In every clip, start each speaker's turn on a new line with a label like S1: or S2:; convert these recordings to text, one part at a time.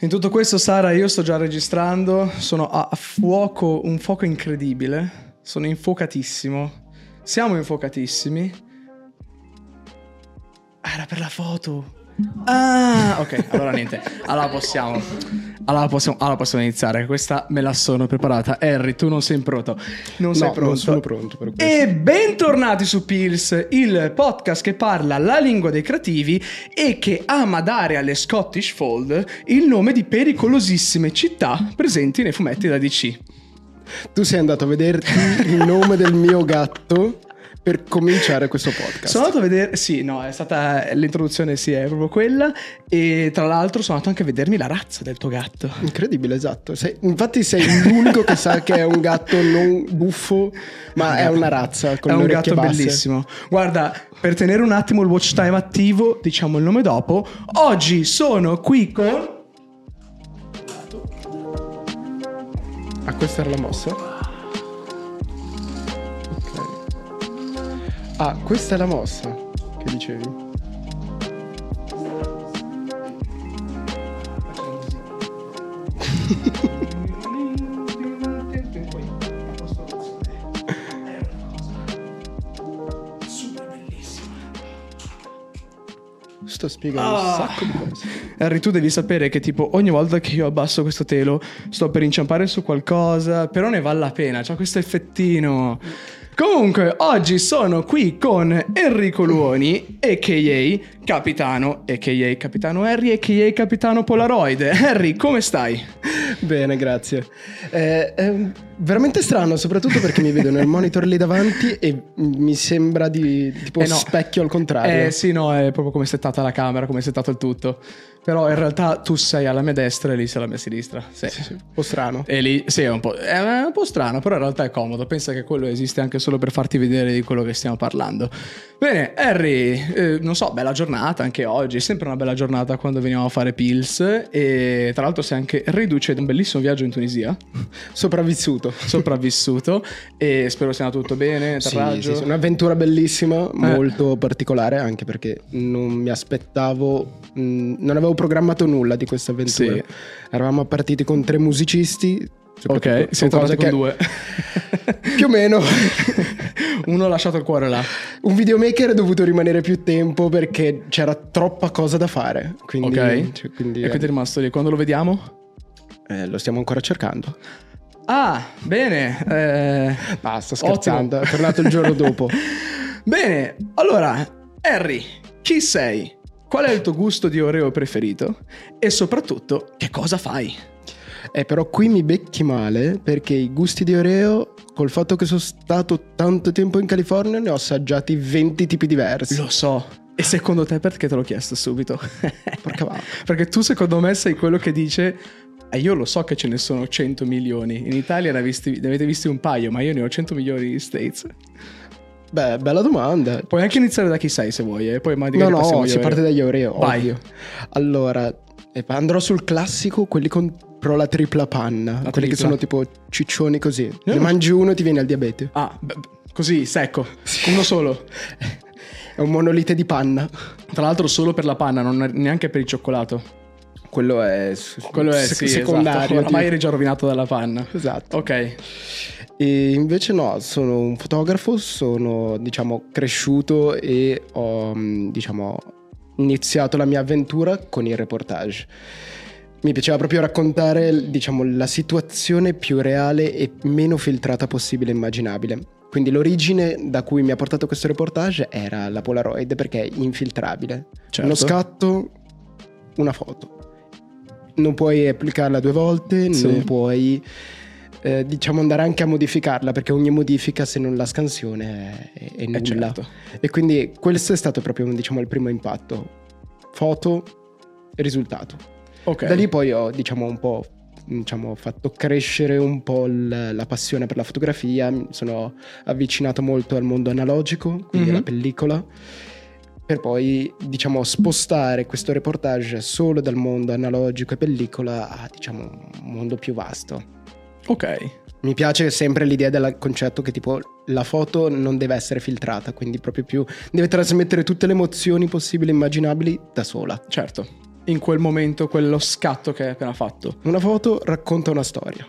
S1: In tutto questo, Sara, io sto già registrando, sono a fuoco, un fuoco incredibile, sono infocatissimo, siamo infocatissimi. Ah, era per la foto. Ah, ok, allora niente. Allora possiamo. Allora possiamo, allora possiamo iniziare. Questa me la sono preparata. Harry, tu non sei pronto. Non sei
S2: No,
S1: pronto.
S2: non sono pronto per questo.
S1: E bentornati su Pills, il podcast che parla la lingua dei creativi e che ama dare alle Scottish Fold il nome di pericolosissime città presenti nei fumetti da DC.
S2: Tu sei andato a vederti il nome del mio gatto per cominciare questo podcast.
S1: Sono andato a vedere, sì, no, è stata l'introduzione, sì, è proprio quella. E tra l'altro sono andato anche a vedermi la razza del tuo gatto.
S2: Incredibile, esatto. Sei- infatti sei l'unico che sa che è un gatto non buffo, ma è una razza con
S1: è un gatto
S2: basse.
S1: bellissimo. Guarda, per tenere un attimo il watch time attivo, diciamo il nome dopo. Oggi sono qui con.
S2: Ah, questa era la mossa? Ah, questa è la mossa che dicevi. Sto spiegando un
S1: Ah.
S2: sacco di cose.
S1: Harry, tu devi sapere che tipo ogni volta che io abbasso questo telo sto per inciampare su qualcosa, però ne vale la pena, c'ha questo effettino. Comunque, oggi sono qui con Enrico Luoni, a.k.a. Capitano, a.k.a. Capitano Harry, a.k.a. Capitano Polaroid. Harry, come stai?
S2: Bene, grazie. Eh, è veramente strano, soprattutto perché mi vedo nel monitor lì davanti e mi sembra di tipo
S1: Eh no.
S2: specchio al contrario.
S1: Eh sì, no, è proprio come è settata la camera, come è settato il tutto. Però in realtà tu sei alla mia destra e lì sei alla mia sinistra. Sì.
S2: Sì, sì, un po' strano.
S1: E lì sì, è un, po', è un po' strano, però in realtà è comodo. Pensa che quello esiste anche solo per farti vedere di quello che stiamo parlando. Bene, Harry, eh, non so, bella giornata anche oggi. È sempre una bella giornata quando veniamo a fare Pills. E tra l'altro sei anche riduce di un bellissimo viaggio in Tunisia.
S2: Sopravvissuto.
S1: Sopravvissuto. e spero sia andato tutto bene.
S2: Sì, sì, sì, un'avventura bellissima, molto particolare anche perché non mi aspettavo, mh, non avevo programmato nulla di questa avventura.
S1: Sì.
S2: Eravamo partiti con tre musicisti.
S1: Ok, sei
S2: cosa
S1: tornato con
S2: che-
S1: due.
S2: Più o meno.
S1: Uno ha lasciato il cuore là.
S2: Un videomaker è dovuto rimanere più tempo perché c'era troppa cosa da fare. Quindi,
S1: Ok.
S2: cioè, quindi,
S1: E quindi è rimasto lì. Quando lo vediamo?
S2: eh, lo stiamo ancora cercando.
S1: Ah, bene. Eh,
S2: Basta, scherzando. È tornato il giorno dopo.
S1: Bene, allora, Harry, chi sei? Qual è il tuo gusto di Oreo preferito? E soprattutto, che cosa fai?
S2: Eh, però qui mi becchi male perché i gusti di Oreo, col fatto che sono stato tanto tempo in California, ne ho assaggiati 20 tipi diversi.
S1: Lo so. E secondo te perché te l'ho chiesto subito?
S2: Porca vacca.
S1: perché tu secondo me sei quello che dice... "Eh, io lo so che ce ne sono 100 milioni. In Italia ne, avesti- ne avete visti un paio, ma io ne ho 100 milioni in States.
S2: Beh, bella domanda.
S1: Puoi anche iniziare da chi sei se vuoi, e poi magari
S2: No, no, si parte dagli Oreo,
S1: Vai.
S2: ovvio. Allora, eh, andrò sul classico, quelli con pro la tripla panna,
S1: La
S2: quelli che
S1: tripla.
S2: sono tipo ciccioni così.
S1: Io
S2: Ne mangi uno e ti viene il diabete.
S1: Ah, beh, così, secco. Uno solo.
S2: È un monolite di panna.
S1: Tra l'altro solo per la panna, non neanche per il cioccolato.
S2: Quello è,
S1: Quello è
S2: sec-
S1: sì,
S2: secondario.
S1: Esatto. Oramai
S2: tipo.
S1: eri già rovinato dalla panna.
S2: Esatto.
S1: Ok.
S2: E invece no, sono un fotografo, sono diciamo cresciuto e ho mh, diciamo iniziato la mia avventura con il reportage. Mi piaceva proprio raccontare diciamo la situazione più reale e meno filtrata possibile e immaginabile. Quindi l'origine da cui mi ha portato questo reportage era la Polaroid perché è infiltrabile.
S1: Certo.
S2: Uno scatto, una foto. Non puoi applicarla due volte,
S1: Sì.
S2: non puoi eh, diciamo andare anche a modificarla perché ogni modifica se non la scansione è, è nulla.
S1: Eh, certo.
S2: E quindi questo è stato proprio diciamo il primo impatto. Foto, risultato.
S1: Ok.
S2: Da lì poi ho diciamo un po' diciamo, fatto crescere un po' il- la passione per la fotografia, mi sono avvicinato molto al mondo analogico, quindi
S1: Mhm.
S2: alla pellicola, per poi diciamo spostare questo reportage solo dal mondo analogico e pellicola a diciamo un mondo più vasto.
S1: Ok.
S2: Mi piace sempre l'idea del concetto che tipo la foto non deve essere filtrata, quindi proprio più deve trasmettere tutte le emozioni possibili e immaginabili da sola.
S1: Certo. in quel momento quello scatto che hai appena fatto?
S2: Una foto racconta una storia.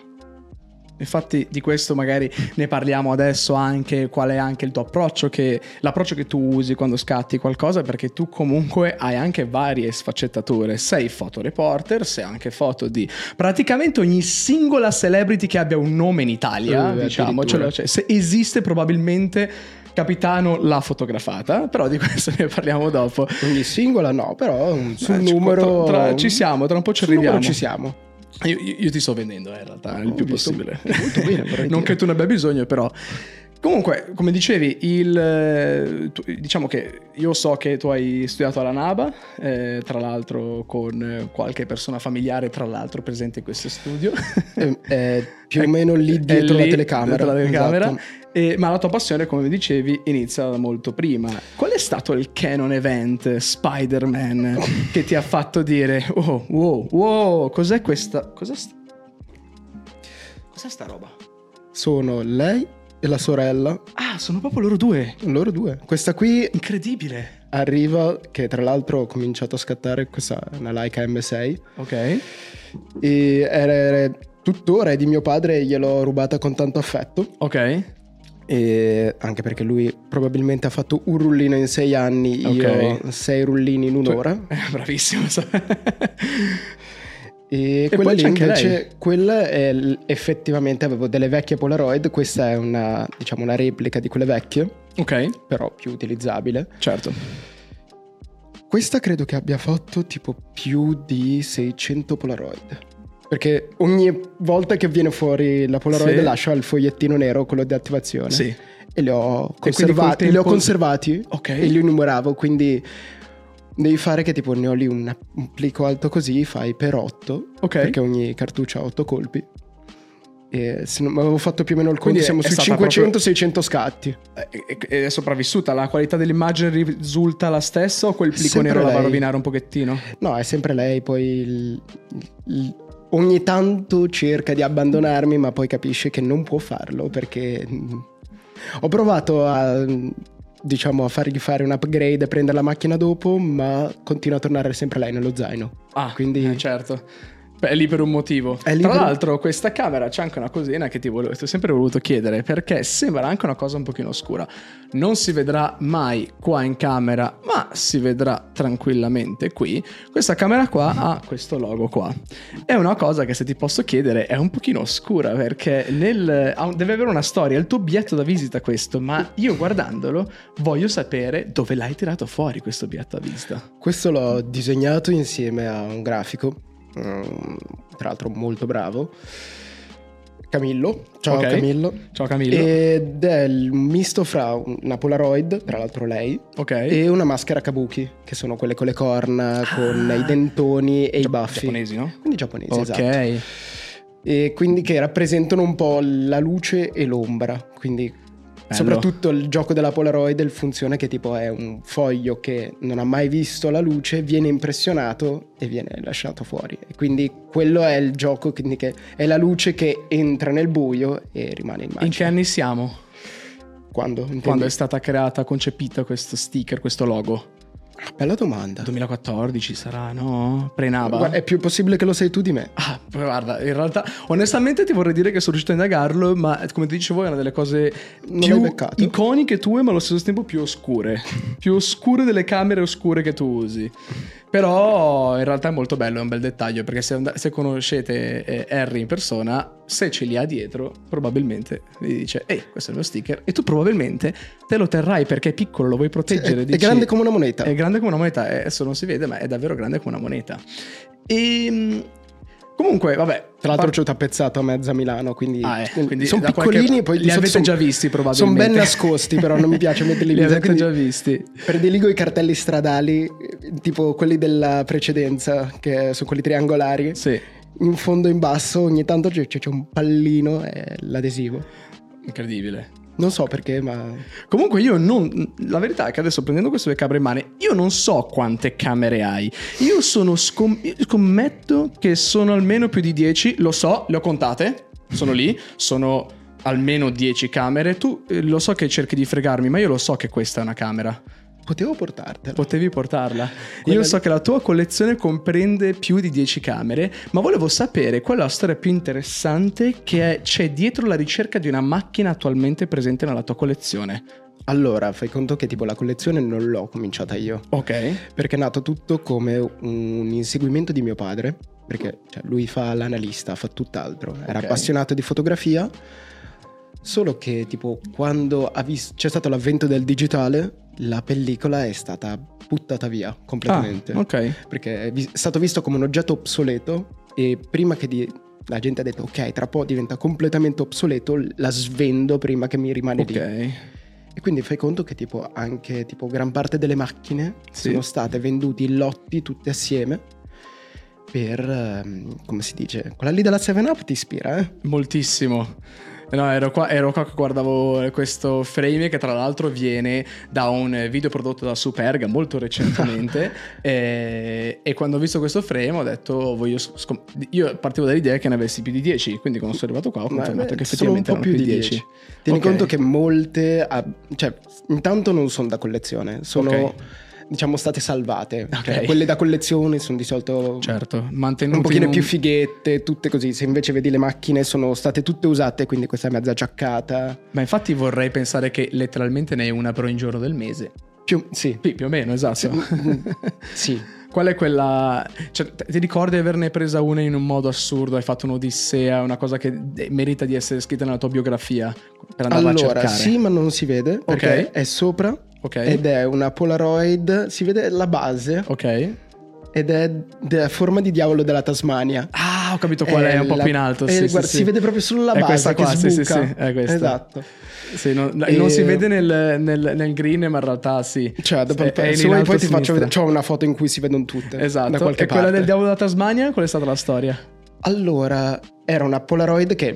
S1: Infatti di questo magari ne parliamo adesso anche, qual è anche il tuo approccio, che, l'approccio che tu usi quando scatti qualcosa, perché tu comunque hai anche varie sfaccettature, sei fotoreporter, sei anche foto di praticamente ogni singola celebrity che abbia un nome in Italia,
S2: Uh,
S1: diciamo, l'ho- cioè, se esiste probabilmente Capitano l'ha fotografata, però di questo ne parliamo dopo.
S2: Ogni singola no, però un- sul
S1: Eh,
S2: numero...
S1: tra- ci siamo, tra un po' ci arriviamo.
S2: ci siamo.
S1: Io, io- ti sto vendendo eh, in realtà, il
S2: Ho
S1: più
S2: visto
S1: possibile.
S2: vorrei
S1: non che tu ne abbia bisogno, però. Comunque, come dicevi, il, eh, diciamo che io so che tu hai studiato alla NABA, eh, tra l'altro con eh, qualche persona familiare, tra l'altro presente in questo studio.
S2: È, è più o meno lì dietro la
S1: lì,
S2: telecamera.
S1: dietro la telecamera.
S2: esatto.
S1: E- ma la tua passione, come dicevi, inizia da molto prima. Qual è stato il canon event Spider-Man che ti ha fatto dire: Oh, wow, wow, cos'è questa? Cos'è sta, cos'è sta roba?
S2: Sono lei e la sorella,
S1: Ah, sono proprio loro due.
S2: loro due. Questa qui
S1: Incredibile.
S2: arriva, che tra l'altro ho cominciato a scattare, questa è una Leica M6,
S1: Ok.
S2: e era, era- tuttora è di mio padre e gliel'ho rubata con tanto affetto,
S1: Ok.
S2: e anche perché lui probabilmente ha fatto un rullino in sei anni, io
S1: Ok.
S2: sei rullini in un'ora.
S1: Eh, bravissimo.
S2: E,
S1: E
S2: quella lì invece, quella è effettivamente avevo delle vecchie Polaroid, questa è una, diciamo, una replica di quelle vecchie,
S1: ok,
S2: però più utilizzabile.
S1: certo.
S2: Questa credo che abbia fatto tipo più di 600 Polaroid. Perché ogni volta che viene fuori la Polaroid
S1: Sì.
S2: lascia il fogliettino nero, quello di attivazione.
S1: Sì.
S2: E li ho conservati,
S1: col
S2: li ho
S1: tempo-
S2: conservati
S1: Ok.
S2: e li numeravo. Quindi devi fare che tipo ne ho lì una- un plico alto così, fai per 8.
S1: Ok.
S2: Perché ogni cartuccia ha 8 colpi. E se non avevo fatto più o meno il conto,
S1: Quindi
S2: siamo sui
S1: stata
S2: 500-600 scatti.
S1: E- e- È sopravvissuta, la qualità dell'immagine risulta la stessa o quel plico
S2: Sempre
S1: nero la va a
S2: lei.
S1: rovinare un pochettino?
S2: No, è sempre lei, poi il- il- ogni tanto cerca di abbandonarmi, ma poi capisce che non può farlo perché mm, ho provato a diciamo a fargli fare un upgrade e prendere la macchina dopo, ma continua a tornare sempre lei nello zaino.
S1: Ah,
S2: Quindi-
S1: eh, certo. È lì per un motivo. Tra
S2: per-
S1: l'altro, questa camera c'è anche una cosina che ti, volevo, ti ho sempre voluto chiedere perché sembra anche una cosa un pochino oscura. Non si vedrà mai qua in camera, ma si vedrà tranquillamente qui. Questa camera qua ha questo logo qua. È una cosa che, se ti posso chiedere, è un pochino oscura perché nel, deve avere una storia. Il tuo biglietto da visita, questo. Ma io guardandolo voglio sapere dove l'hai tirato fuori questo biglietto da visita.
S2: Questo l'ho disegnato insieme a un grafico, tra l'altro molto bravo, Camillo. Ciao
S1: Ok.
S2: Camillo.
S1: Ciao Camillo.
S2: Ed è il misto fra una Polaroid, tra l'altro lei,
S1: ok.
S2: e una maschera kabuki, che sono quelle con le corna, con
S1: Ah.
S2: i dentoni e i
S1: Gia-
S2: baffi.
S1: Giapponesi, no?
S2: Quindi giapponesi,
S1: Ok.
S2: esatto. E quindi che rappresentano un po' la luce e l'ombra. Quindi soprattutto il gioco della Polaroid, il funzione che tipo è un foglio che non ha mai visto la luce, viene impressionato e viene lasciato fuori. E quindi quello è il gioco, quindi che è la luce che entra nel buio e rimane immagine.
S1: In che anni siamo?
S2: Quando? Intendi?
S1: Quando è stata creata, concepita questo sticker, questo logo?
S2: Bella domanda.
S1: 2014 sarà, no? Pre-Naba?
S2: Guarda, è più possibile che lo sai tu di me.
S1: Ah, guarda, in realtà, onestamente ti vorrei dire che sono riuscito a indagarlo, ma come ti dicevo è una delle cose
S2: Non
S1: più iconiche tue, ma allo stesso tempo più oscure. più oscure delle camere oscure che tu usi. Però in realtà è molto bello, è un bel dettaglio, perché se, and- se conoscete eh, Harry in persona, se ce li ha dietro, probabilmente vi dice, ehi, questo è il mio sticker, e tu probabilmente te lo terrai perché è piccolo, lo vuoi proteggere.
S2: È, è
S1: dici-
S2: grande come una moneta.
S1: è grande come una moneta, adesso non si vede, ma è davvero grande come una moneta. E comunque, vabbè.
S2: Tra l'altro
S1: par-
S2: ci ho tappezzato a mezza Milano, quindi,
S1: Ah, eh, quindi
S2: sono piccolini
S1: qualche-
S2: e poi
S1: li avete
S2: son-
S1: già visti,
S2: Sono
S1: probabilmente.
S2: ben nascosti, però non mi piace metterli
S1: li
S2: lì.
S1: avete già visti.
S2: Prediligo i cartelli stradali, tipo quelli della precedenza, che sono quelli triangolari.
S1: Sì,
S2: In fondo in basso ogni tanto c'è, c'è un pallino e l'adesivo.
S1: incredibile.
S2: Non so perché, ma...
S1: Comunque io non... La verità è che adesso prendendo queste due camere in mano, io non so quante camere hai. Io sono... scom- scommetto che sono almeno più di 10, lo so, le ho contate, sono lì, sono almeno 10 camere. Tu eh, lo so che cerchi di fregarmi, ma io lo so che questa è una camera.
S2: Potevo portartela.
S1: Potevi portarla.
S2: Quella
S1: Io so che la tua collezione comprende più di 10 camere, ma volevo sapere qual è la storia più interessante che c'è dietro la ricerca di una macchina attualmente presente nella tua collezione.
S2: Allora, fai conto che tipo la collezione non l'ho cominciata io,
S1: Ok.
S2: perché è nato tutto come un inseguimento di mio padre, perché cioè, lui fa l'analista, fa tutt'altro, era
S1: Ok.
S2: appassionato di fotografia, solo che tipo quando vis- c'è stato l'avvento del digitale, la pellicola è stata buttata via completamente.
S1: Ah, ok.
S2: perché è vi- è stato visto come un oggetto obsoleto e prima che di- la gente ha detto ok tra poco diventa completamente obsoleto la svendo prima che mi rimane lì
S1: Ok.
S2: e quindi fai conto che tipo anche tipo gran parte delle macchine
S1: Sì.
S2: sono state vendute in lotti tutte assieme per ehm, come si dice quella lì della 7 Up ti ispira eh?
S1: Moltissimo. No, ero qua, ero qua che guardavo questo frame che tra l'altro viene da un video prodotto da Superga molto recentemente e, e quando ho visto questo frame ho detto voglio scom- io partivo dall'idea che ne avessi più di 10 quindi quando sono arrivato qua ho
S2: Ma,
S1: confermato
S2: beh,
S1: che
S2: sono un
S1: effettivamente
S2: po' più di 10. Tieni
S1: Ok.
S2: conto che molte, ah, cioè, intanto non sono da collezione, sono
S1: Ok.
S2: Diciamo state salvate.
S1: Ok.
S2: Cioè, quelle da collezione sono di solito
S1: certo
S2: un pochino
S1: in
S2: più fighette, tutte così. Se invece vedi le macchine sono state tutte usate, quindi questa è mezza giaccata.
S1: ma infatti vorrei pensare che letteralmente ne è una per ogni giorno del mese
S2: Più, sì.
S1: Sì, più o meno esatto
S2: Sì. sì.
S1: Qual è quella. Cioè, ti ricordi di averne presa una in un modo assurdo? Hai fatto un'odissea, una cosa che merita di essere scritta nella tua biografia per andarla a
S2: Allora,
S1: cercare?
S2: sì, ma non si vede perché
S1: Ok.
S2: è sopra
S1: Ok.
S2: ed è una Polaroid, si vede la base
S1: Ok.
S2: ed è della forma di diavolo della Tasmania.
S1: Ah, ho capito qual è, un po'
S2: la-
S1: più in alto. sì,
S2: guarda,
S1: sì.
S2: si vede proprio solo la
S1: È
S2: base
S1: qua, sì, sì, sì, è questa.
S2: Esatto.
S1: Non,
S2: E-
S1: non si vede nel, nel- nel green, ma in realtà sì.
S2: Cioè, dopo,
S1: È- è
S2: se vuoi poi ti faccio vedere. C'ho una foto in cui si vedono tutte.
S1: Esatto.
S2: Da
S1: e quella
S2: parte.
S1: del diavolo della Tasmania, qual è stata la storia?
S2: Allora, era una Polaroid che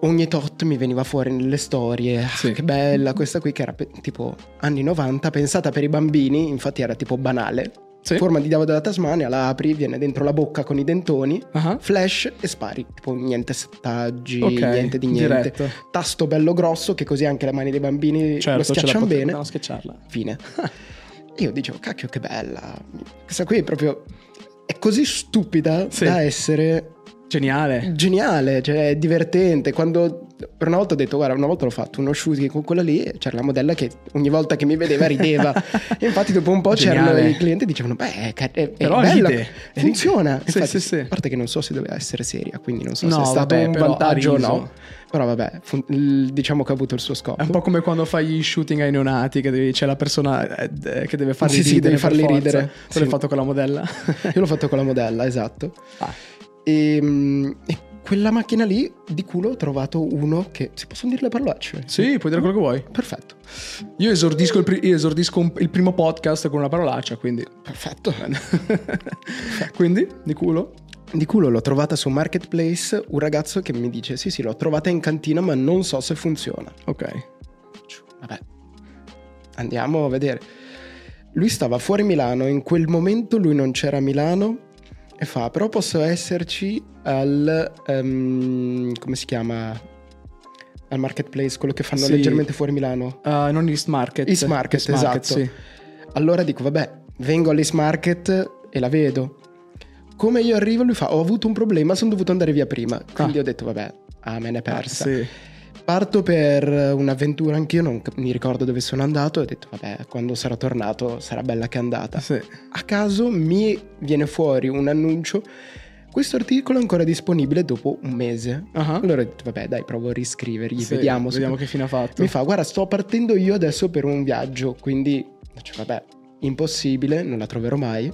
S2: ogni tot mi veniva fuori nelle storie. Ah,
S1: Sì.
S2: Che bella questa qui, che era tipo anni 90, pensata per i bambini, infatti era tipo banale.
S1: Sì.
S2: Forma di diavolo della Tasmania, la apri, viene dentro la bocca con i dentoni,
S1: Ah,
S2: flash e spari. Tipo niente settaggi,
S1: Ok,
S2: niente di niente.
S1: diretto.
S2: Tasto bello grosso che così anche le mani dei bambini
S1: Certo,
S2: lo schiacciano bene.
S1: no, schiacciarla.
S2: Fine. Io dicevo, cacchio, che bella. Questa qui è proprio. È così stupida
S1: Sì.
S2: da essere
S1: Geniale.
S2: geniale, cioè è divertente. Quando per una volta ho detto, guarda, una volta l'ho fatto uno shooting con quella lì, c'era la modella che ogni volta che mi vedeva rideva. e infatti dopo un po' c'erano
S1: Geniale.
S2: i clienti che dicevano, beh, è, è,
S1: Però
S2: bella,
S1: ride,
S2: funziona.
S1: ride. Sì,
S2: Infatti,
S1: sì, sì.
S2: A parte che non so se doveva essere seria, quindi non so
S1: No,
S2: se è stato
S1: vabbè,
S2: un vantaggio o no. Però vabbè, fun- diciamo che ha avuto il suo scopo.
S1: È un po' come quando fai gli shooting ai neonati, che devi- c'è la persona eh, eh, che deve farli
S2: Sì, sì,
S1: ridere.
S2: devi farli ridere.
S1: Tu
S2: Sì.
S1: l'hai fatto con la modella.
S2: Io l'ho fatto con la modella, esatto.
S1: Ah.
S2: E, mm, e quella macchina lì, di culo, ho trovato uno che... Si possono dire le parolacce?
S1: Sì, puoi dire quello che vuoi.
S2: Perfetto.
S1: Io esordisco il, pri- io esordisco un- il primo podcast con una parolaccia, quindi...
S2: Perfetto.
S1: quindi, di culo?
S2: Di culo l'ho trovata su Marketplace un ragazzo che mi dice sì sì l'ho trovata in cantina ma non so se funziona.
S1: Ok.
S2: Vabbè, andiamo a vedere. Lui stava fuori Milano, in quel momento lui non c'era a Milano e fa però posso esserci al... ehm, come si chiama? Al Marketplace, quello che fanno
S1: Sì.
S2: leggermente fuori Milano.
S1: Uh, non East Market.
S2: East Market, esatto.
S1: sì.
S2: Allora dico, vabbè, vengo all'East Market e la vedo. Come io arrivo, lui fa, ho avuto un problema, sono dovuto andare via prima. Quindi
S1: Ah.
S2: ho detto, vabbè, ah, me n'è persa.
S1: Sì.
S2: Parto per un'avventura anch'io, non mi ricordo dove sono andato e ho detto, vabbè, quando sarò tornato sarà bella che è andata.
S1: Sì.
S2: A caso mi viene fuori un annuncio, questo articolo è ancora disponibile dopo un mese.
S1: Ah.
S2: Allora ho detto, vabbè, dai, provo a riscrivergli,
S1: Sì,
S2: vediamo.
S1: vediamo che fine ha fatto.
S2: mi fa, guarda, sto partendo io adesso per un viaggio, quindi faccio, vabbè, impossibile, non la troverò mai.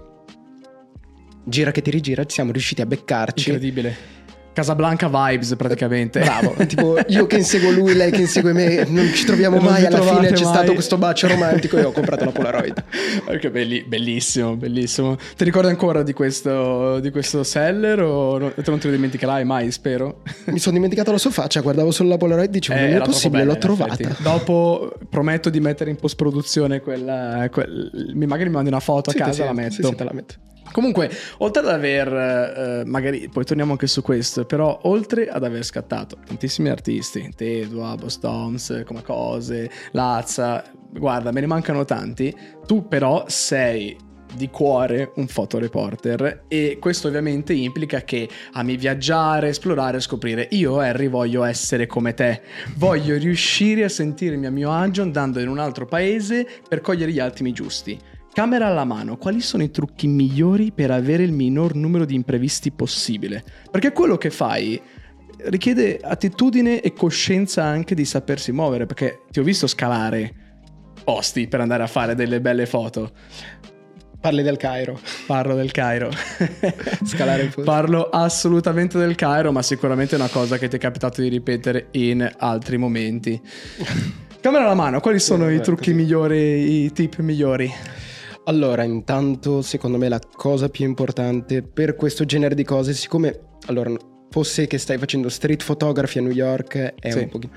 S2: Gira che ti rigira, siamo riusciti a beccarci.
S1: Incredibile. Casablanca vibes praticamente.
S2: Bravo, tipo io che inseguo lui, lei che insegue me, non ci troviamo
S1: Non
S2: mai, alla fine c'è
S1: mai.
S2: stato questo bacio romantico e ho comprato la Polaroid.
S1: Che belli- bellissimo, bellissimo. Ti ricordi ancora di questo, di questo seller o te non te lo dimenticherai mai, spero?
S2: Mi sono dimenticato la sua faccia, guardavo solo la Polaroid e dicevo,
S1: Eh,
S2: non è possibile,
S1: bella,
S2: l'ho trovata.
S1: Dopo prometto di mettere in post produzione quella, quel- mi- magari mi mandi una foto
S2: Sì,
S1: a casa
S2: sì,
S1: la metto.
S2: sì, sì, te la metto.
S1: Comunque, oltre ad aver, eh, magari poi torniamo anche su questo, però oltre ad aver scattato tantissimi artisti, Tedua, Bostoms, come cose, Lazza, guarda, me ne mancano tanti, tu però sei di cuore un fotoreporter e questo ovviamente implica che ami viaggiare, esplorare, scoprire. Io Harry voglio essere come te, voglio riuscire a sentirmi a mio agio andando in un altro paese per cogliere gli attimi giusti. Camera alla mano, quali sono i trucchi migliori per avere il minor numero di imprevisti possibile? Perché quello che fai richiede attitudine e coscienza anche di sapersi muovere, perché ti ho visto scalare posti per andare a fare delle belle foto.
S2: Parli del Cairo.
S1: Parlo del Cairo.
S2: Scalare il.
S1: Parlo assolutamente del Cairo, ma sicuramente è una cosa che ti è capitato di ripetere in altri momenti. Camera alla mano, quali sono
S2: Sì,
S1: i trucchi
S2: così.
S1: migliori, i tip migliori?
S2: Allora, intanto, secondo me la cosa più importante per questo genere di cose, siccome allora fosse che stai facendo street photography a New York, è
S1: Sì.
S2: un pochino.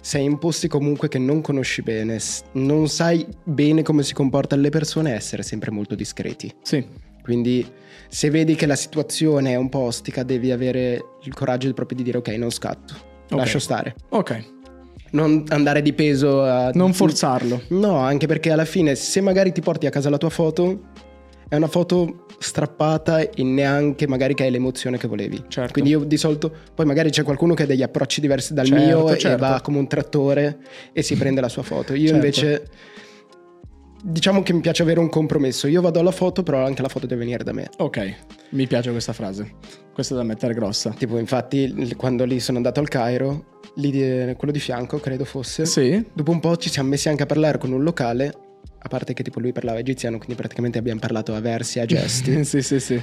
S2: Sei in posti comunque che non conosci bene, non sai bene come si comportano le persone, essere sempre molto discreti.
S1: Sì,
S2: Quindi, se vedi che la situazione è un po' ostica, devi avere il coraggio proprio di dire: Ok, non scatto,
S1: Ok.
S2: lascio stare.
S1: ok.
S2: Non andare di peso a.
S1: Non forzarlo.
S2: No, anche perché alla fine se magari ti porti a casa la tua foto, è una foto strappata e neanche magari che hai l'emozione che volevi.
S1: Certo.
S2: Quindi io di solito, poi magari c'è qualcuno che ha degli approcci diversi dal
S1: Certo,
S2: mio e
S1: certo.
S2: va come un trattore e si prende la sua foto. Io
S1: Certo.
S2: invece diciamo che mi piace avere un compromesso. Io vado alla foto, però anche la foto deve venire da me.
S1: Ok, mi piace questa frase. Questa è da mettere grossa.
S2: Tipo, infatti, quando lì sono andato al Cairo, lì di- quello di fianco, credo fosse.
S1: Sì?
S2: Dopo un po' ci siamo messi anche a parlare con un locale, a parte che tipo lui parlava egiziano, quindi praticamente abbiamo parlato a versi, a gesti.
S1: sì, sì, sì.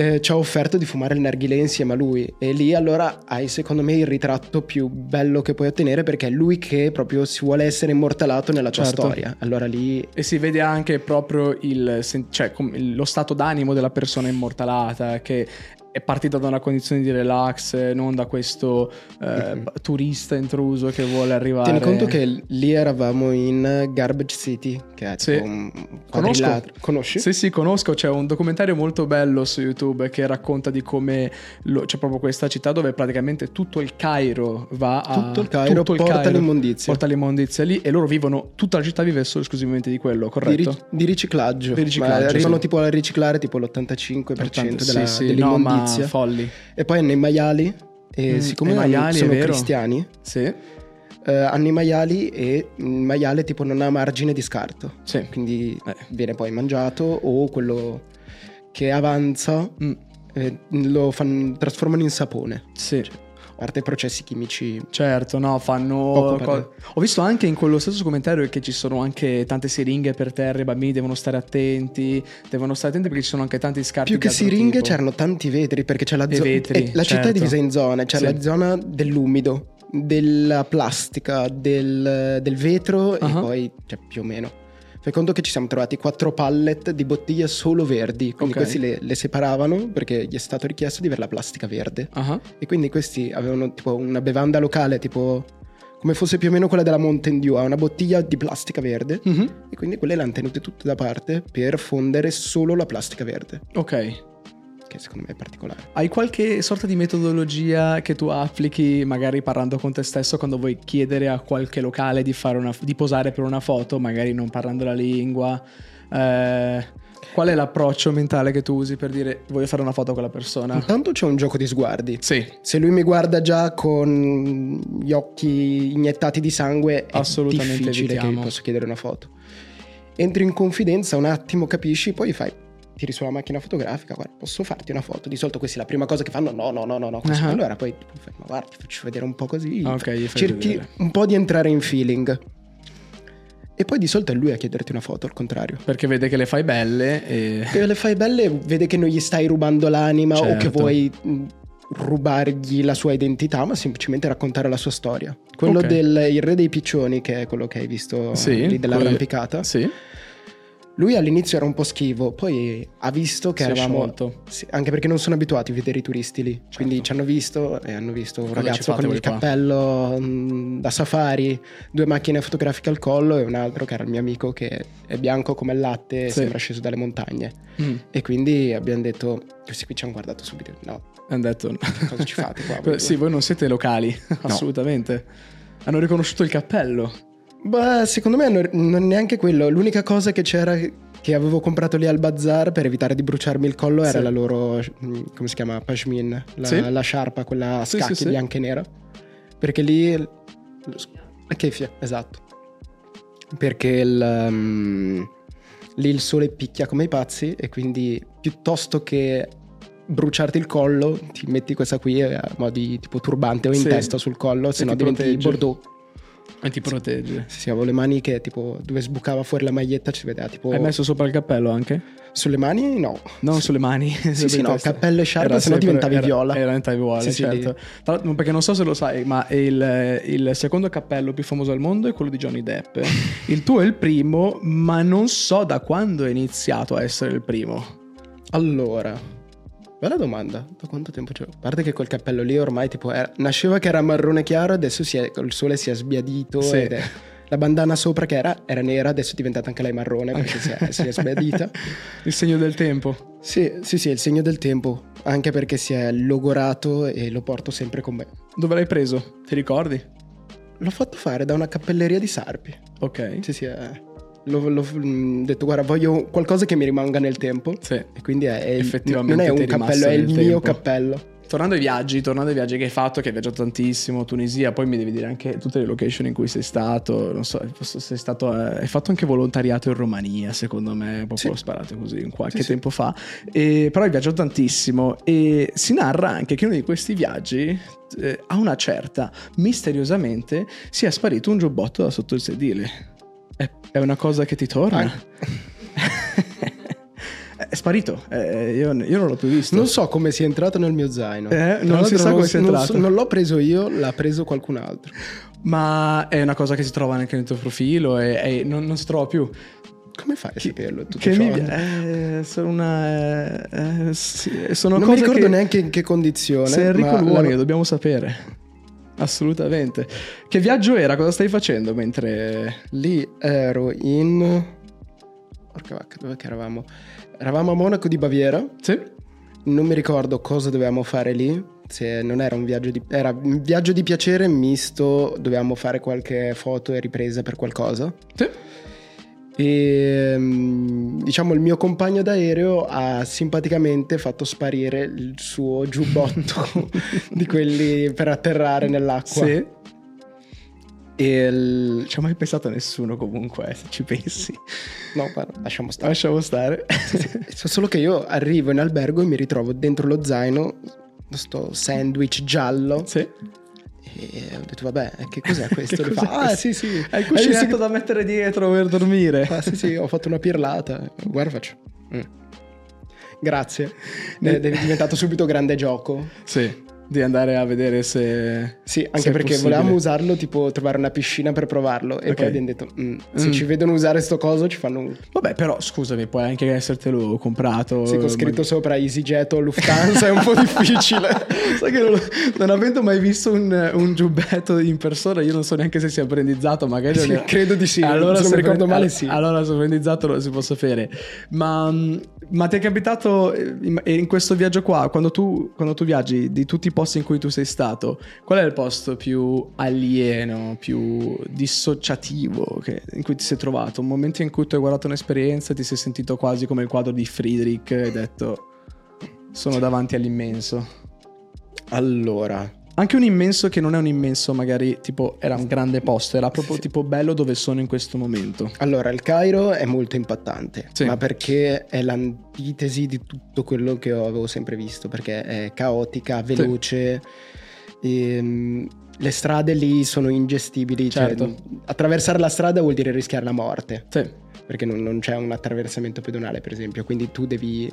S2: Eh, ci ha offerto di fumare il narghilè insieme a lui e lì allora hai secondo me il ritratto più bello che puoi ottenere perché è lui che proprio si vuole essere immortalato nella tua
S1: Certo.
S2: storia. Allora lì
S1: E si vede anche proprio il, cioè, lo stato d'animo della persona immortalata, che è partita da una condizione di relax, non da questo eh,
S2: Mhm.
S1: turista intruso che vuole arrivare.
S2: tieni conto che lì eravamo in Garbage City, che è
S1: Sì.
S2: un
S1: Conosco.
S2: Conosci?
S1: Sì, sì, conosco. C'è un documentario molto bello su YouTube che racconta di come lo- c'è proprio questa città dove praticamente tutto il Cairo va a.
S2: Tutto il Cairo
S1: tutto il
S2: porta
S1: Cairo
S2: l'immondizia.
S1: Porta l'immondizia lì e loro vivono. Tutta la città vive solo esclusivamente di quello,
S2: Di,
S1: corretto?
S2: ric- di riciclaggio.
S1: Di riciclaggio,
S2: Ma arrivano
S1: sì.
S2: tipo a riciclare tipo l'85% della,
S1: sì, sì, no, ma
S2: dell'immondizia.
S1: folli.
S2: E poi hanno i maiali. E
S1: Mm,
S2: siccome
S1: i maiali,
S2: sono cristiani,
S1: Sì,
S2: eh, hanno i maiali e il maiale tipo non ha margine di scarto.
S1: sì.
S2: Quindi
S1: Eh.
S2: viene poi mangiato o quello che avanza
S1: Mm,
S2: eh, lo fan- trasformano in sapone.
S1: sì.
S2: A parte processi chimici.
S1: Certo, no, fanno. Co- Ho visto anche in quello stesso documentario che ci sono anche tante siringhe per terra, i bambini devono stare attenti, devono stare attenti perché ci sono anche tanti scarti.
S2: Più che siringhe
S1: tipo.
S2: c'erano tanti vetri perché c'è la zona...
S1: vetri,
S2: la città è
S1: certo.
S2: divisa in zone, c'è
S1: Sì.
S2: la zona dell'umido, della plastica, del, del vetro
S1: Ah.
S2: e poi cioè, più o meno. Fai conto che ci siamo trovati quattro pallet di bottiglie solo verdi, quindi
S1: Ok.
S2: questi le, le separavano perché gli è stato richiesto di avere la plastica verde.
S1: Ah,
S2: E quindi questi avevano tipo una bevanda locale, tipo come fosse più o meno quella della Mountain Dew, ha una bottiglia di plastica verde.
S1: mhm,
S2: E quindi quelle le hanno tenute tutte da parte per fondere solo la plastica verde,
S1: Ok.
S2: Che secondo me è particolare.
S1: Hai qualche sorta di metodologia che tu applichi, magari parlando con te stesso, quando vuoi chiedere a qualche locale di, fare una, di posare per una foto, magari non parlando la lingua? Eh, qual è l'approccio mentale che tu usi per dire voglio fare una foto con la persona?
S2: Intanto c'è un gioco di sguardi.
S1: Sì,
S2: Se lui mi guarda già con gli occhi iniettati di sangue, è
S1: Assolutamente
S2: difficile che
S1: evitiamo.
S2: gli posso chiedere una foto. Entri in confidenza un attimo, capisci, poi fai tiri sulla macchina fotografica, guarda, posso farti una foto? Di solito questi è la prima cosa che fanno, no, no, no, no, no.
S1: Ah.
S2: Allora poi fai, ma guarda, ti faccio vedere un po' così.
S1: Ok, gli fai
S2: Cerchi
S1: vedere.
S2: un po' di entrare in feeling. E poi di solito è lui a chiederti una foto, al contrario.
S1: perché vede che le fai belle e...
S2: Che le fai belle, vede che non gli stai rubando l'anima o che
S1: Certo.
S2: vuoi mh, rubargli la sua identità, ma semplicemente raccontare la sua storia. Quello
S1: Ok.
S2: del Re dei Piccioni, che è quello che hai visto
S1: Sì,
S2: lì dell'arrampicata,
S1: Sì,
S2: Lui all'inizio era un po' schivo, poi ha visto che
S1: Si
S2: eravamo... Sì, anche perché non sono abituati a vedere i turisti lì. Quindi ci hanno visto e hanno visto un
S1: Cosa
S2: ragazzo con il
S1: qua?
S2: cappello mm, da safari, due macchine fotografiche al collo e un altro che era il mio amico che è bianco come il latte e
S1: Sì.
S2: sembra sceso dalle montagne.
S1: Mm.
S2: E quindi abbiamo detto, questi qui ci hanno guardato subito, no,
S1: Hanno detto...
S2: cosa ci fate qua?
S1: sì, voi non siete locali, assolutamente. Hanno riconosciuto il cappello.
S2: Beh, secondo me non, non neanche quello. L'unica cosa che c'era che avevo comprato lì al bazar per evitare di bruciarmi il collo era
S1: Sì.
S2: la loro, mm, come si chiama, pashmin, la,
S1: Sì.
S2: la sciarpa, quella a
S1: Sì,
S2: scacchi bianca e nera. Perché lì... La keffia, esatto. Perché il, mm, lì il sole picchia come i pazzi e quindi piuttosto che bruciarti il collo ti metti questa qui a mo' di tipo turbante o in testa sul collo, se no
S1: ti
S2: diventi
S1: protegge.
S2: Bordeaux.
S1: E ti protegge.
S2: Sì, sì, avevo le mani che tipo dove sbucava fuori la maglietta ci vedeva tipo
S1: Hai messo sopra il cappello anche?
S2: sulle mani no.
S1: Non sulle mani.
S2: Sì, sì, no,
S1: Testa.
S2: cappello e sciarpa, se no diventavi
S1: era-
S2: viola.
S1: Era diventavi viola,
S2: Sì, sì,
S1: certo. Tra l'altro, perché non so se lo sai, ma il, il secondo cappello più famoso al mondo è quello di Johnny Depp. il tuo è il primo, ma non so da quando è iniziato a essere il primo.
S2: Allora, bella domanda. Da quanto tempo c'è? A parte che quel cappello lì ormai tipo era- nasceva che era marrone chiaro, adesso è, col sole si è sbiadito
S1: Sì.
S2: ed è- la bandana sopra che era, era nera, adesso è diventata anche lei marrone perché si è, si è sbiadita.
S1: Il segno del tempo.
S2: Sì, sì, sì, è il segno del tempo, anche perché si è logorato e lo porto sempre con me.
S1: Dove l'hai preso? Ti ricordi?
S2: L'ho fatto fare da una cappelleria di Sarpi.
S1: Ok.
S2: Sì, sì, eh. L'ho, l'ho mm, detto, guarda, voglio qualcosa che mi rimanga nel tempo.
S1: Sì.
S2: E quindi è, è
S1: Effettivamente
S2: non è un
S1: è
S2: cappello, è il mio
S1: tempo.
S2: cappello.
S1: Tornando ai viaggi, tornando ai viaggi che hai fatto, che hai viaggiato tantissimo, Tunisia, poi mi devi dire anche tutte le location in cui sei stato, non so, sei stato, eh, hai fatto anche volontariato in Romania, secondo me, proprio
S2: Sì.
S1: sparato così un qualche
S2: Sì, sì.
S1: tempo fa, e, però hai viaggiato tantissimo e si narra anche che uno di questi viaggi, eh, a una certa, misteriosamente, sia sparito un giubbotto da sotto il sedile. È, è una cosa che ti torna? è sparito, eh, io, io non l'ho più visto.
S2: Non so come sia entrato nel mio zaino.
S1: Eh, non si sa come sia
S2: non
S1: entrato.
S2: non l'ho preso io, l'ha preso qualcun altro.
S1: Ma è una cosa che si trova anche nel tuo profilo e, e non, non si trova più.
S2: Come fai a saperlo? Tutto
S1: Che
S2: ciò?
S1: mi eh, sono una. eh, sì, sono
S2: non mi ricordo
S1: che
S2: neanche in che condizione.
S1: Sei Enrico
S2: ma
S1: Luoni,
S2: la-
S1: dobbiamo sapere. Assolutamente. Che viaggio era? Cosa stai facendo mentre.
S2: Lì ero in... Porca vacca, dove eravamo? Eravamo a Monaco di Baviera.
S1: Sì?
S2: Non mi ricordo cosa dovevamo fare lì. Se non era un viaggio di... Era un viaggio di piacere misto. Dovevamo fare qualche foto e ripresa per qualcosa.
S1: Sì.
S2: E mm, diciamo il mio compagno d'aereo ha simpaticamente fatto sparire il suo giubbotto di quelli per atterrare nell'acqua.
S1: Sì.
S2: E il-
S1: Non ci ha mai pensato a nessuno comunque, eh, se ci pensi.
S2: No, guarda, lasciamo stare.
S1: Lasciamo stare.
S2: So- Solo che io arrivo in albergo e mi ritrovo dentro lo zaino sto sandwich giallo
S1: sì.
S2: E ho detto vabbè che cos'è questo?
S1: Che cos'è
S2: fa, ah
S1: questo?
S2: sì sì
S1: È il cuscinetto da mettere dietro per dormire.
S2: Ah, sì sì ho fatto una pirlata guarda faccio "Mm. grazie è diventato subito grande gioco
S1: Sì. Di andare a vedere se.
S2: sì anche
S1: se
S2: perché volevamo usarlo tipo trovare una piscina per provarlo e
S1: Ok.
S2: poi abbiamo detto "Mm, se
S1: Mm.
S2: ci vedono usare sto coso ci fanno un
S1: Vabbè, però scusami, puoi anche essertelo comprato.
S2: sì, con scritto sopra EasyJet o Lufthansa è un po' difficile
S1: Sai che non, non avendo mai visto un, un giubbetto in persona, io non so neanche se sia brandizzato, magari
S2: Sì, credo di sì, se non ricordo
S1: brand-
S2: male, sì.
S1: Allora se brandizzato lo si può sapere. Ma, ma ti è capitato eh, in, in questo viaggio qua, quando tu, quando tu viaggi, di tutti i posti in cui tu sei stato, qual è il posto più alieno, più dissociativo che- in cui ti sei trovato? Un momento in cui tu hai guardato un'esperienza e ti sei sentito quasi come il quadro di Friedrich e hai detto sono davanti all'immenso.
S2: allora
S1: Anche un immenso che non è un immenso, magari tipo era un grande posto, era proprio tipo bello dove sono in questo momento.
S2: Allora, il Cairo è molto impattante,
S1: Sì.
S2: ma perché è l'antitesi di tutto quello che avevo sempre visto, perché è caotica, veloce, ehm, le strade lì sono ingestibili, cioè,
S1: Certo.
S2: attraversare la strada vuol dire rischiare la morte.
S1: Sì.
S2: Perché non, non c'è un attraversamento pedonale per esempio, quindi tu devi...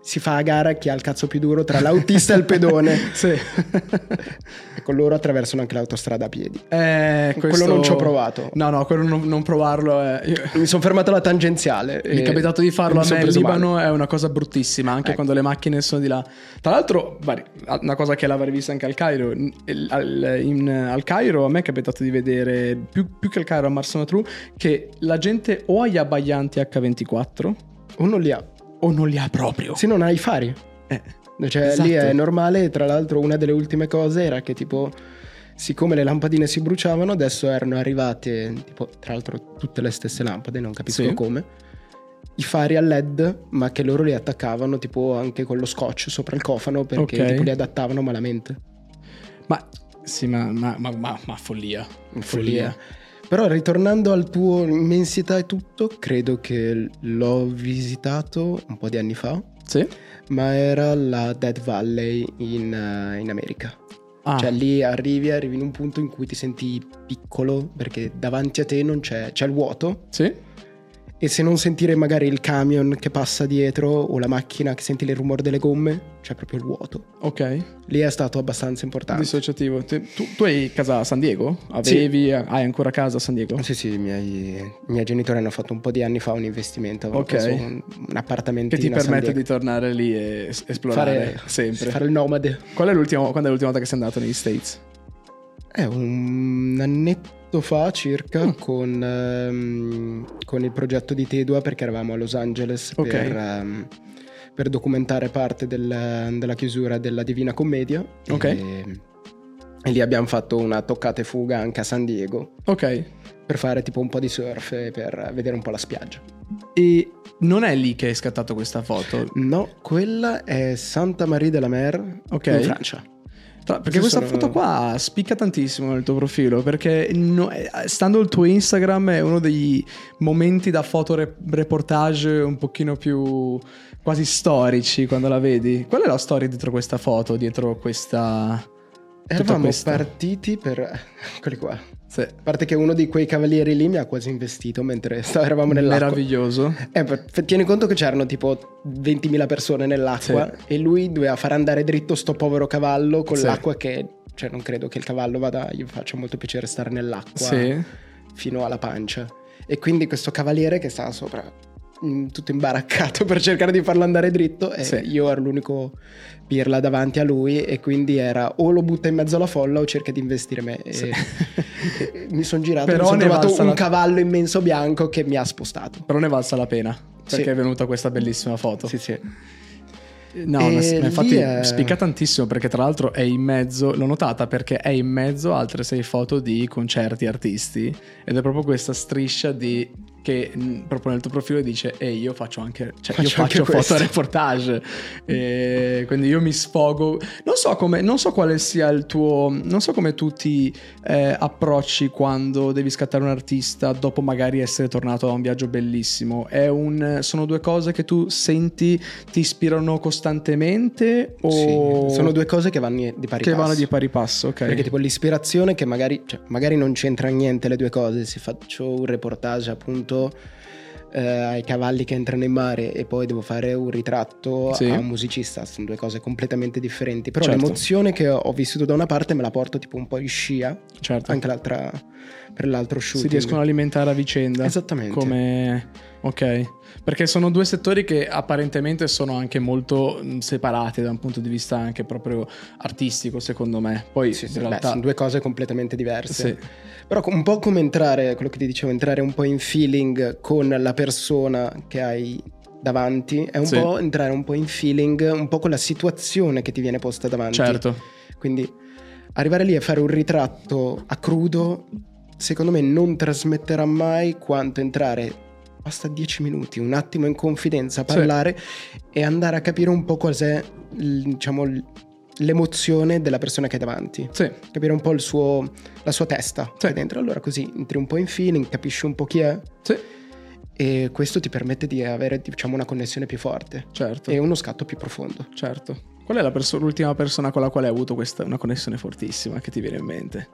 S2: si fa a gara chi ha il cazzo più duro tra l'autista e il pedone.
S1: Sì.
S2: e con loro attraversano anche l'autostrada a piedi.
S1: Eh, questo...
S2: Quello non ci ho provato.
S1: No, no, quello non, non provarlo è... Io...
S2: Mi sono fermato alla tangenziale.
S1: Mi è capitato di farlo a me in Libano, male. è una cosa bruttissima, anche ecco. quando le macchine sono di là. Tra l'altro, una cosa che l'avrei vista anche al Cairo, al, in, al Cairo a me è capitato di vedere, più, più che al Cairo a Marsanatru, che la gente o ha gli abbaglianti H24
S2: o non li ha.
S1: O non li ha proprio.
S2: Se non ha i fari.
S1: Eh.
S2: Cioè esatto. lì è normale, tra l'altro una delle ultime cose era che tipo siccome le lampadine si bruciavano, adesso erano arrivate, tipo, tra l'altro tutte le stesse lampade, non capisco sì. come, i fari a LED, ma che loro li attaccavano tipo anche con lo scotch sopra il cofano perché okay. tipo, li adattavano malamente.
S1: Ma sì, ma, ma, ma, ma, ma follia.
S2: follia. follia. Però ritornando al tuo immensità e tutto, credo che l'ho visitato un po' di anni fa.
S1: Sì.
S2: Ma era la Dead Valley in, uh, in America.
S1: Ah.
S2: Cioè lì arrivi, arrivi in un punto in cui ti senti piccolo perché davanti a te non c'è, c'è il vuoto.
S1: Sì
S2: e se non sentire magari il camion che passa dietro o la macchina che senti il rumore delle gomme, c'è proprio il vuoto.
S1: Ok.
S2: Lì è stato abbastanza importante.
S1: Dissociativo. Tu, tu hai casa a San Diego? Avevi, sì. hai ancora casa a San Diego?
S2: Sì, sì, i miei, miei, genitori hanno fatto un po' di anni fa un investimento. Ok. Un, un appartamento.
S1: Che ti permette di tornare lì e esplorare
S2: fare,
S1: sempre.
S2: Fare il nomade.
S1: Qual è l'ultima, quando è l'ultima volta che sei andato negli States?
S2: È un annetto fa circa mm. con, um, con, il progetto di Tedua perché eravamo a Los Angeles okay. per, um, per, documentare parte del, della chiusura della Divina Commedia.
S1: Ok.
S2: E, e, lì abbiamo fatto una toccata e fuga anche a San Diego.
S1: Ok.
S2: Per fare tipo un po' di surf e per vedere un po' la spiaggia.
S1: E non è lì che hai scattato questa foto?
S2: No, quella è Santa Maria della Mer okay. in Francia.
S1: Tra, perché questa sono... foto qua spicca tantissimo nel tuo profilo, perché no, eh, stando il tuo Instagram è uno dei momenti da foto reportage un pochino più quasi storici quando la vedi. Qual è la storia dietro questa foto, dietro questa...
S2: Eravamo partiti per... Eccoli qua.
S1: Sì.
S2: A parte che uno di quei cavalieri lì mi ha quasi investito mentre eravamo nell'acqua.
S1: Meraviglioso.
S2: Eh, tieni conto che c'erano tipo 20.000 persone nell'acqua sì. e lui doveva far andare dritto sto povero cavallo con sì. l'acqua che... Cioè non credo che il cavallo vada... Gli faccia molto piacere stare nell'acqua
S1: sì.
S2: fino alla pancia. E quindi questo cavaliere che stava sopra tutto imbaraccato per cercare di farlo andare dritto e sì. io ero l'unico pirla davanti a lui e quindi era o lo butta in mezzo alla folla o cerca di investire me e, sì. e mi sono girato e mi sono trovato un la... cavallo immenso bianco che mi ha spostato
S1: però ne valsa la pena perché sì. è venuta questa bellissima foto
S2: sì sì
S1: No, ma infatti è... spicca tantissimo perché tra l'altro è in mezzo, l'ho notata perché è in mezzo a altre sei foto di concerti artisti ed è proprio questa striscia di che proprio nel tuo profilo dice e io faccio anche cioè faccio io faccio foto reportage e quindi io mi sfogo. Non so come non so quale sia il tuo non so come tu ti eh, approcci quando devi scattare un artista dopo magari essere tornato da un viaggio bellissimo. È un sono due cose che tu senti ti ispirano costantemente o
S2: sì, sono due cose che vanno di pari
S1: che
S2: passo.
S1: vanno di pari passo ok.
S2: Perché tipo l'ispirazione che magari cioè, magari non c'entra niente le due cose se faccio un reportage appunto ritratto eh, ai cavalli che entrano in mare e poi devo fare un ritratto sì. a un musicista, sono due cose completamente differenti. Però certo. l'emozione che ho vissuto da una parte me la porto tipo un po' in scia,
S1: certo.
S2: anche l'altra per l'altro shooting.
S1: Si riescono a alimentare a vicenda.
S2: Esattamente.
S1: Come... Ok, perché sono due settori che apparentemente sono anche molto separati da un punto di vista anche proprio artistico, secondo me. Poi
S2: sì,
S1: sì,
S2: in realtà... Beh, sono due cose completamente diverse.
S1: Sì.
S2: Però un po' come entrare, quello che ti dicevo, entrare un po' in feeling con la persona che hai davanti, è un sì. po' entrare un po' in feeling, un po' con la situazione che ti viene posta davanti.
S1: Certo.
S2: Quindi arrivare lì e fare un ritratto a crudo secondo me non trasmetterà mai quanto entrare basta dieci minuti, un attimo in confidenza, parlare sì. e andare a capire un po' cos'è, diciamo, l'emozione della persona che hai davanti.
S1: Sì.
S2: Capire un po' suo, la sua testa sì. dentro. Allora così entri un po' in feeling, capisci un po' chi è.
S1: Sì.
S2: E questo ti permette di avere, diciamo, una connessione più forte.
S1: Certo.
S2: E uno scatto più profondo.
S1: Certo. Qual è perso- l'ultima persona con la quale hai avuto questa, una connessione fortissima che ti viene in mente?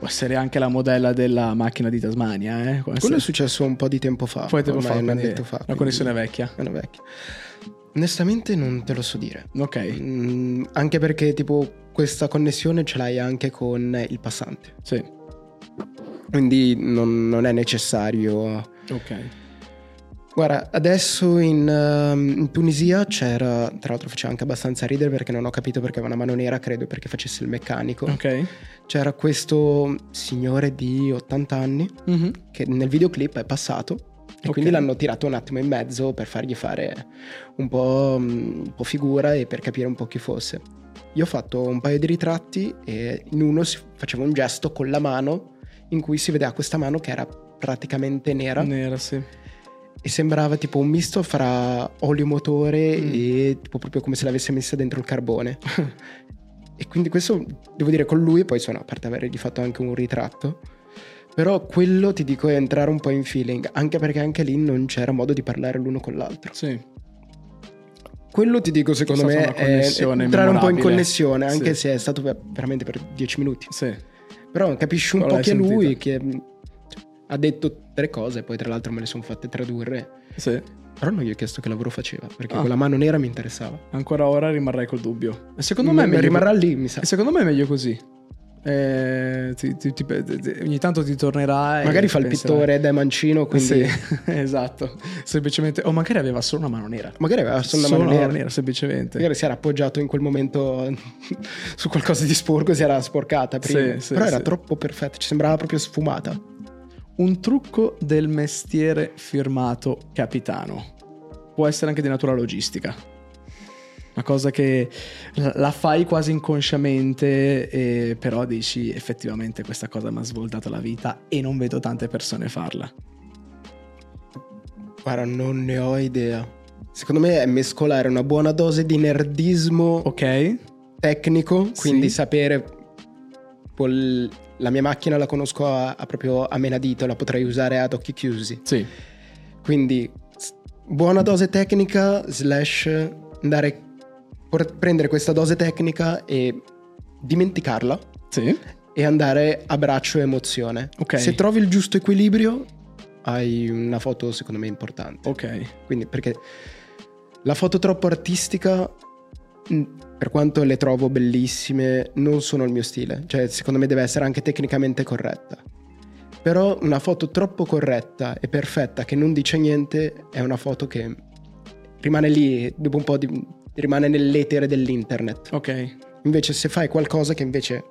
S1: Può essere anche la modella della macchina di Tasmania, eh?
S2: Quello
S1: essere-
S2: è successo un po' di tempo fa.
S1: Poi tempo fa,
S2: un annetto fa.
S1: una
S2: quindi-
S1: connessione vecchia.
S2: È una vecchia. Onestamente non te lo so dire.
S1: Ok.
S2: Mm, anche perché tipo questa connessione ce l'hai anche con il passante.
S1: Sì.
S2: Quindi non, non è necessario.
S1: Ok.
S2: Guarda, adesso in, ehm, in Tunisia c'era, tra l'altro faceva anche abbastanza ridere perché non ho capito perché aveva una mano nera, credo perché facesse il meccanico.
S1: Ok.
S2: C'era questo signore di 80 anni
S1: Mhm.
S2: che nel videoclip è passato e
S1: Ok.
S2: quindi l'hanno tirato un attimo in mezzo per fargli fare un po', mm, un po' figura e per capire un po' chi fosse. Io ho fatto un paio di ritratti e in uno si faceva un gesto con la mano in cui si vedeva questa mano che era praticamente nera
S1: Nera, sì.
S2: E sembrava tipo un misto fra olio motore
S1: Mm.
S2: e tipo proprio come se l'avesse messa dentro il carbone. e quindi questo devo dire con lui, poi sono a parte avergli fatto anche un ritratto. Però quello ti dico è entrare un po' in feeling, anche perché anche lì non c'era modo di parlare l'uno con l'altro.
S1: Sì.
S2: Quello ti dico secondo me è entrare un po' in
S1: memorabile.
S2: connessione, anche
S1: Sì.
S2: se è stato ver- veramente per 10 minuti.
S1: Sì.
S2: Però capisci un
S1: Però
S2: po' che è lui che ha detto tre cose, poi tra l'altro me le sono fatte tradurre.
S1: Sì.
S2: Però non gli ho chiesto che lavoro faceva, perché
S1: Ah.
S2: con la mano nera mi interessava.
S1: Ancora ora rimarrai col dubbio. E secondo
S2: M-
S1: me meglio
S2: rimarrà lì, mi sa.
S1: E secondo me è meglio così. Eh, ti- ti- ti- ogni tanto ti tornerà.
S2: Magari fa il
S1: penserai-
S2: pittore ed è mancino, quindi
S1: Sì, esatto. Semplicemente, o magari aveva solo una mano nera.
S2: magari aveva solo una mano nera.
S1: semplicemente.
S2: Magari si era appoggiato in quel momento su qualcosa di sporco si era sporcata prima.
S1: Sì, sì,
S2: Però era troppo perfetta, ci sembrava proprio sfumata.
S1: Un trucco del mestiere firmato capitano. Può essere anche di natura logistica. Una cosa che la fai quasi inconsciamente, però dici effettivamente questa cosa mi ha svoltato la vita e non vedo tante persone farla.
S2: Guarda, non ne ho idea. Secondo me è mescolare una buona dose di nerdismo
S1: Ok?
S2: tecnico, quindi
S1: Sì.
S2: sapere la mia macchina la conosco a, a proprio a menadito, la potrei usare ad occhi chiusi.
S1: Sì.
S2: Quindi buona dose tecnica slash andare prendere questa dose tecnica e dimenticarla
S1: Sì.
S2: e andare a braccio emozione.
S1: Ok.
S2: Se trovi il giusto equilibrio hai una foto secondo me importante.
S1: Ok.
S2: Quindi perché la foto troppo artistica per quanto le trovo bellissime non sono il mio stile, cioè secondo me deve essere anche tecnicamente corretta. Però una foto troppo corretta e perfetta che non dice niente è una foto che rimane lì dopo un po' di- rimane nell'etere dell'internet.
S1: Ok.
S2: Invece se fai qualcosa che invece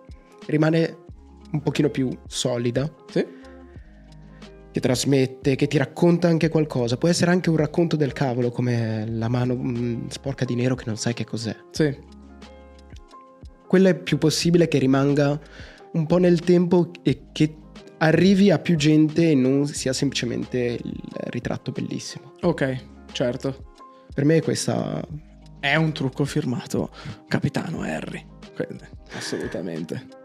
S2: rimane un pochino più solida,
S1: Sì.
S2: Che trasmette, che ti racconta anche qualcosa, può essere anche un racconto del cavolo come la mano mm, sporca di nero che non sai che cos'è.
S1: Sì.
S2: Quello è più possibile che rimanga un po' nel tempo e che arrivi a più gente e non sia semplicemente il ritratto bellissimo.
S1: Ok, certo.
S2: Per me questa
S1: È un trucco firmato Capitano Harry. Quindi, assolutamente.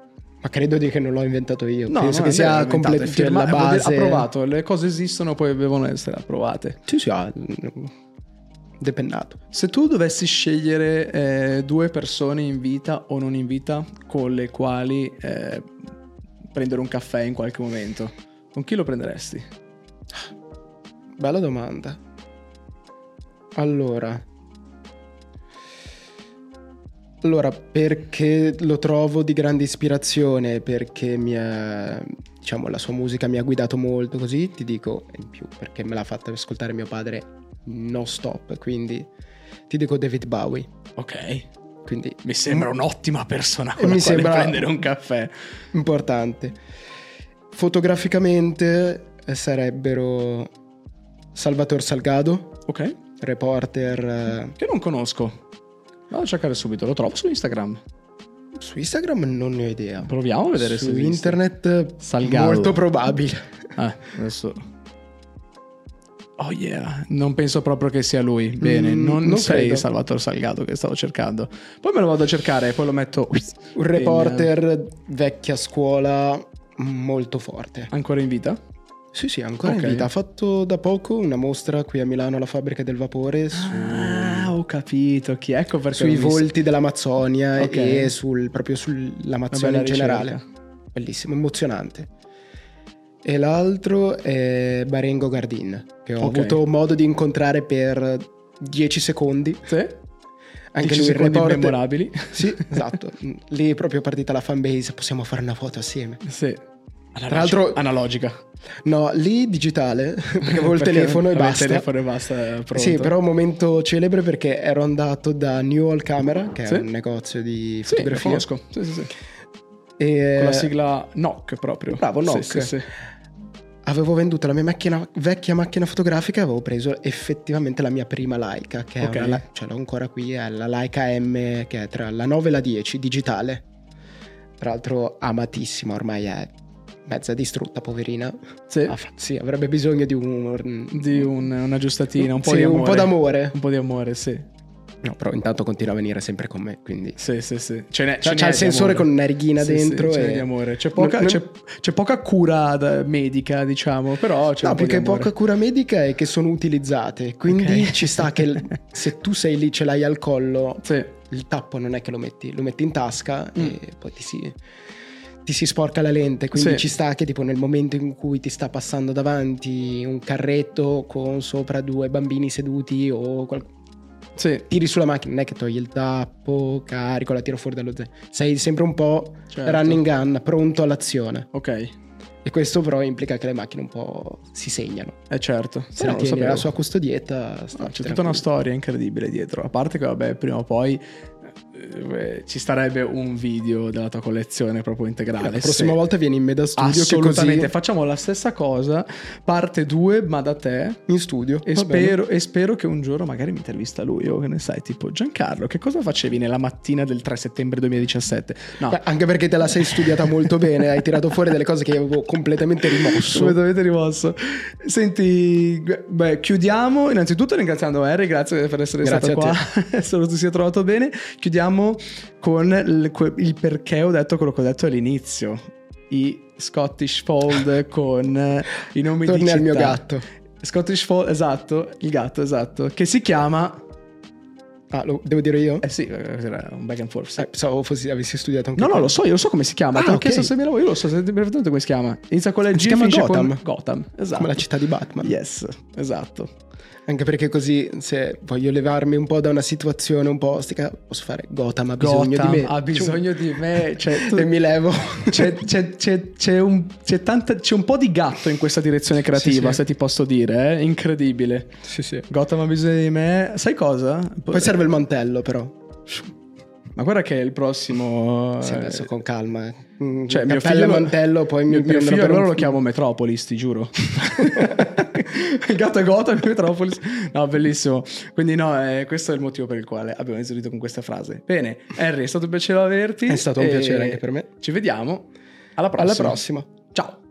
S2: Ma credo di che non l'ho inventato io,
S1: No,
S2: penso che sia
S1: è inventato, è
S2: completa cioè,
S1: firma-
S2: la base.
S1: approvato, le cose esistono poi devono essere approvate.
S2: Sì, sì, ah, mm, depennato.
S1: Se tu dovessi scegliere eh, due persone in vita o non in vita con le quali eh, prendere un caffè in qualche momento, con chi lo prenderesti?
S2: Bella domanda. Allora. Allora, perché lo trovo di grande ispirazione, perché mi ha, diciamo, la sua musica mi ha guidato molto così, ti dico in più, perché me l'ha fatta ascoltare mio padre no stop, quindi ti dico David Bowie.
S1: Ok,
S2: Quindi
S1: mi sembra un'ottima persona con la
S2: mi
S1: quale
S2: sembra-
S1: prendere un caffè.
S2: importante. Fotograficamente eh, sarebbero Salvatore Salgado,
S1: Ok,
S2: reporter eh,
S1: che non conosco. Vado a cercare subito, lo trovo su Instagram.
S2: Su Instagram non ne ho idea.
S1: Proviamo a vedere
S2: Su
S1: esiste.
S2: internet
S1: Salgado.
S2: molto probabile.
S1: Ah, adesso. Oh yeah, non penso proprio che sia lui. Bene,
S2: Mm,
S1: non,
S2: non
S1: sei
S2: credo.
S1: Salvatore Salgado che stavo cercando. Poi me lo vado a cercare e poi lo metto
S2: Un reporter vecchia scuola molto forte.
S1: ancora in vita.
S2: Sì, sì, ancora
S1: Ok.
S2: in vita. Ha fatto da poco una mostra qui a Milano alla fabbrica del vapore su-
S1: Ah, ho capito chi. Ecco perché
S2: sui volti dell'Amazzonia
S1: Ok.
S2: e sul, proprio sull'Amazzonia in generale.
S1: ricerca.
S2: bellissimo, emozionante. E l'altro è Barengo Gardin, che ho
S1: Ok.
S2: avuto modo di incontrare per 10 secondi.
S1: Sì.
S2: Anche
S1: 10
S2: lui
S1: secondi
S2: reporter-
S1: memorabili.
S2: Sì, esatto. Lì è proprio partita la fanbase, possiamo fare una foto assieme.
S1: Sì.
S2: Tra l'altro-
S1: analogica.
S2: No, lì digitale, perché avevo il telefono e basta.
S1: Il telefono e basta, pronto.
S2: Sì, però un momento celebre perché ero andato da Newell Camera, che
S1: Sì.
S2: è un negozio di
S1: Sì,
S2: fotografia.
S1: conosco. Sì, sì, sì.
S2: e
S1: Con la sigla NOC proprio.
S2: Bravo,
S1: Sì,
S2: NOC.
S1: Sì, sì.
S2: avevo venduto la mia macchina- vecchia macchina fotografica e avevo preso effettivamente la mia prima Leica, che
S1: Ok.
S2: è una, ce l'ho ancora qui, è la Leica M, che è tra la 9 e la 10, digitale. Tra l'altro amatissima, ormai è mezza distrutta, poverina.
S1: Sì.
S2: Ah, sì, avrebbe bisogno di un...
S1: Di un- una giustatina, un po'
S2: Sì,
S1: di amore.
S2: un po' d'amore.
S1: Un po' di amore, sì.
S2: No, però intanto continua a venire sempre con me, quindi...
S1: Sì, sì, sì. Ce n'è,
S2: c'ha
S1: n'è
S2: il sensore
S1: amore.
S2: con una righina
S1: Sì,
S2: dentro
S1: sì,
S2: e...
S1: amore. C'è poca,
S2: Non-
S1: c'è, c'è poca cura da- medica, diciamo, però c'è
S2: No,
S1: amore.
S2: poca cura medica è che sono utilizzate. Quindi
S1: Ok.
S2: ci sta che se tu sei lì, ce l'hai al collo,
S1: Sì.
S2: il tappo non è che lo metti, lo metti in tasca
S1: Mm.
S2: e poi ti si, ti si sporca la lente. Quindi
S1: Sì.
S2: ci sta che tipo nel momento in cui ti sta passando davanti un carretto con sopra due bambini seduti o qual-
S1: Sì,
S2: tiri sulla macchina, non è che togli il tappo, carico, la tiro fuori dallo zaino. Sei sempre un po'
S1: certo.
S2: running gun, pronto all'azione.
S1: Ok,
S2: E questo però implica che le macchine un po' si segnano.
S1: è certo.
S2: Se la
S1: lo
S2: tieni nella sua custodietta,
S1: No, c'è
S2: tranquillo.
S1: tutta una storia incredibile dietro. A parte che, vabbè, prima o poi eh, ci starebbe un video della tua collezione proprio integrale.
S2: La prossima
S1: Se-
S2: volta vieni in me da studio
S1: Assolutamente,
S2: così
S1: facciamo la stessa cosa, parte 2, ma da te.
S2: in studio.
S1: E spero, e spero che un giorno magari mi intervista lui o che ne sai, tipo Giancarlo, che cosa facevi nella mattina del 3 settembre 2017? No,
S2: Beh, anche perché te la sei studiata molto bene, hai tirato fuori delle cose che avevo completamente rimosso.
S1: Assolutamente rimosso. Senti, beh, chiudiamo innanzitutto ringraziando Harry, grazie per essere
S2: Grazie
S1: stato qua. Spero tu sia trovato bene. Chiudiamo con il, il perché ho detto quello che ho detto all'inizio. I Scottish Fold con eh, i nomi
S2: Torni
S1: di
S2: al
S1: città.
S2: mio gatto.
S1: Scottish Fold, esatto, il gatto, esatto, che si chiama
S2: Ah, lo devo dire io?
S1: Eh sì, era un back and forth. sì.
S2: Eh, pensavo fossi, avessi studiato anche
S1: No, no, lo so, io lo so come si chiama.
S2: Ah,
S1: Ti ho chiesto se mi lavoro, io lo so perfettamente come si chiama. Inizia con le G
S2: Si chiama Gotham.
S1: con Gotham. Esatto.
S2: Come la città di Batman.
S1: Yes, esatto.
S2: Anche perché così, se voglio levarmi un po' da una situazione un po' ostica, posso fare Gotham ha bisogno
S1: Gotham
S2: di me.
S1: ha bisogno di me. Cioè, tu-
S2: E mi levo.
S1: c'è, c'è- c'è- c'è un, c'è tanta- c'è un po' di gatto in questa direzione creativa,
S2: Sì, sì.
S1: se ti posso dire. È incredibile.
S2: sì, sì.
S1: Gotham ha bisogno di me. Sai cosa?
S2: Poi serve il mantello, però.
S1: Ma guarda che il prossimo.
S2: Sì,
S1: eh,
S2: adesso con calma. eh. Mm,
S1: Cioè, mio figlio,
S2: mantello, poi
S1: mio,
S2: mi
S1: mio
S2: prendono
S1: figlio allora
S2: un-
S1: lo chiamo Metropolis, ti giuro. il gatto è Gotham, Metropolis. No, bellissimo. Quindi, no, eh, questo è il motivo per il quale abbiamo esaurito con questa frase. Bene, Harry, è stato un piacere averti.
S2: È stato un piacere anche per me.
S1: Ci vediamo. Alla prossima.
S2: Alla prossima.
S1: Ciao.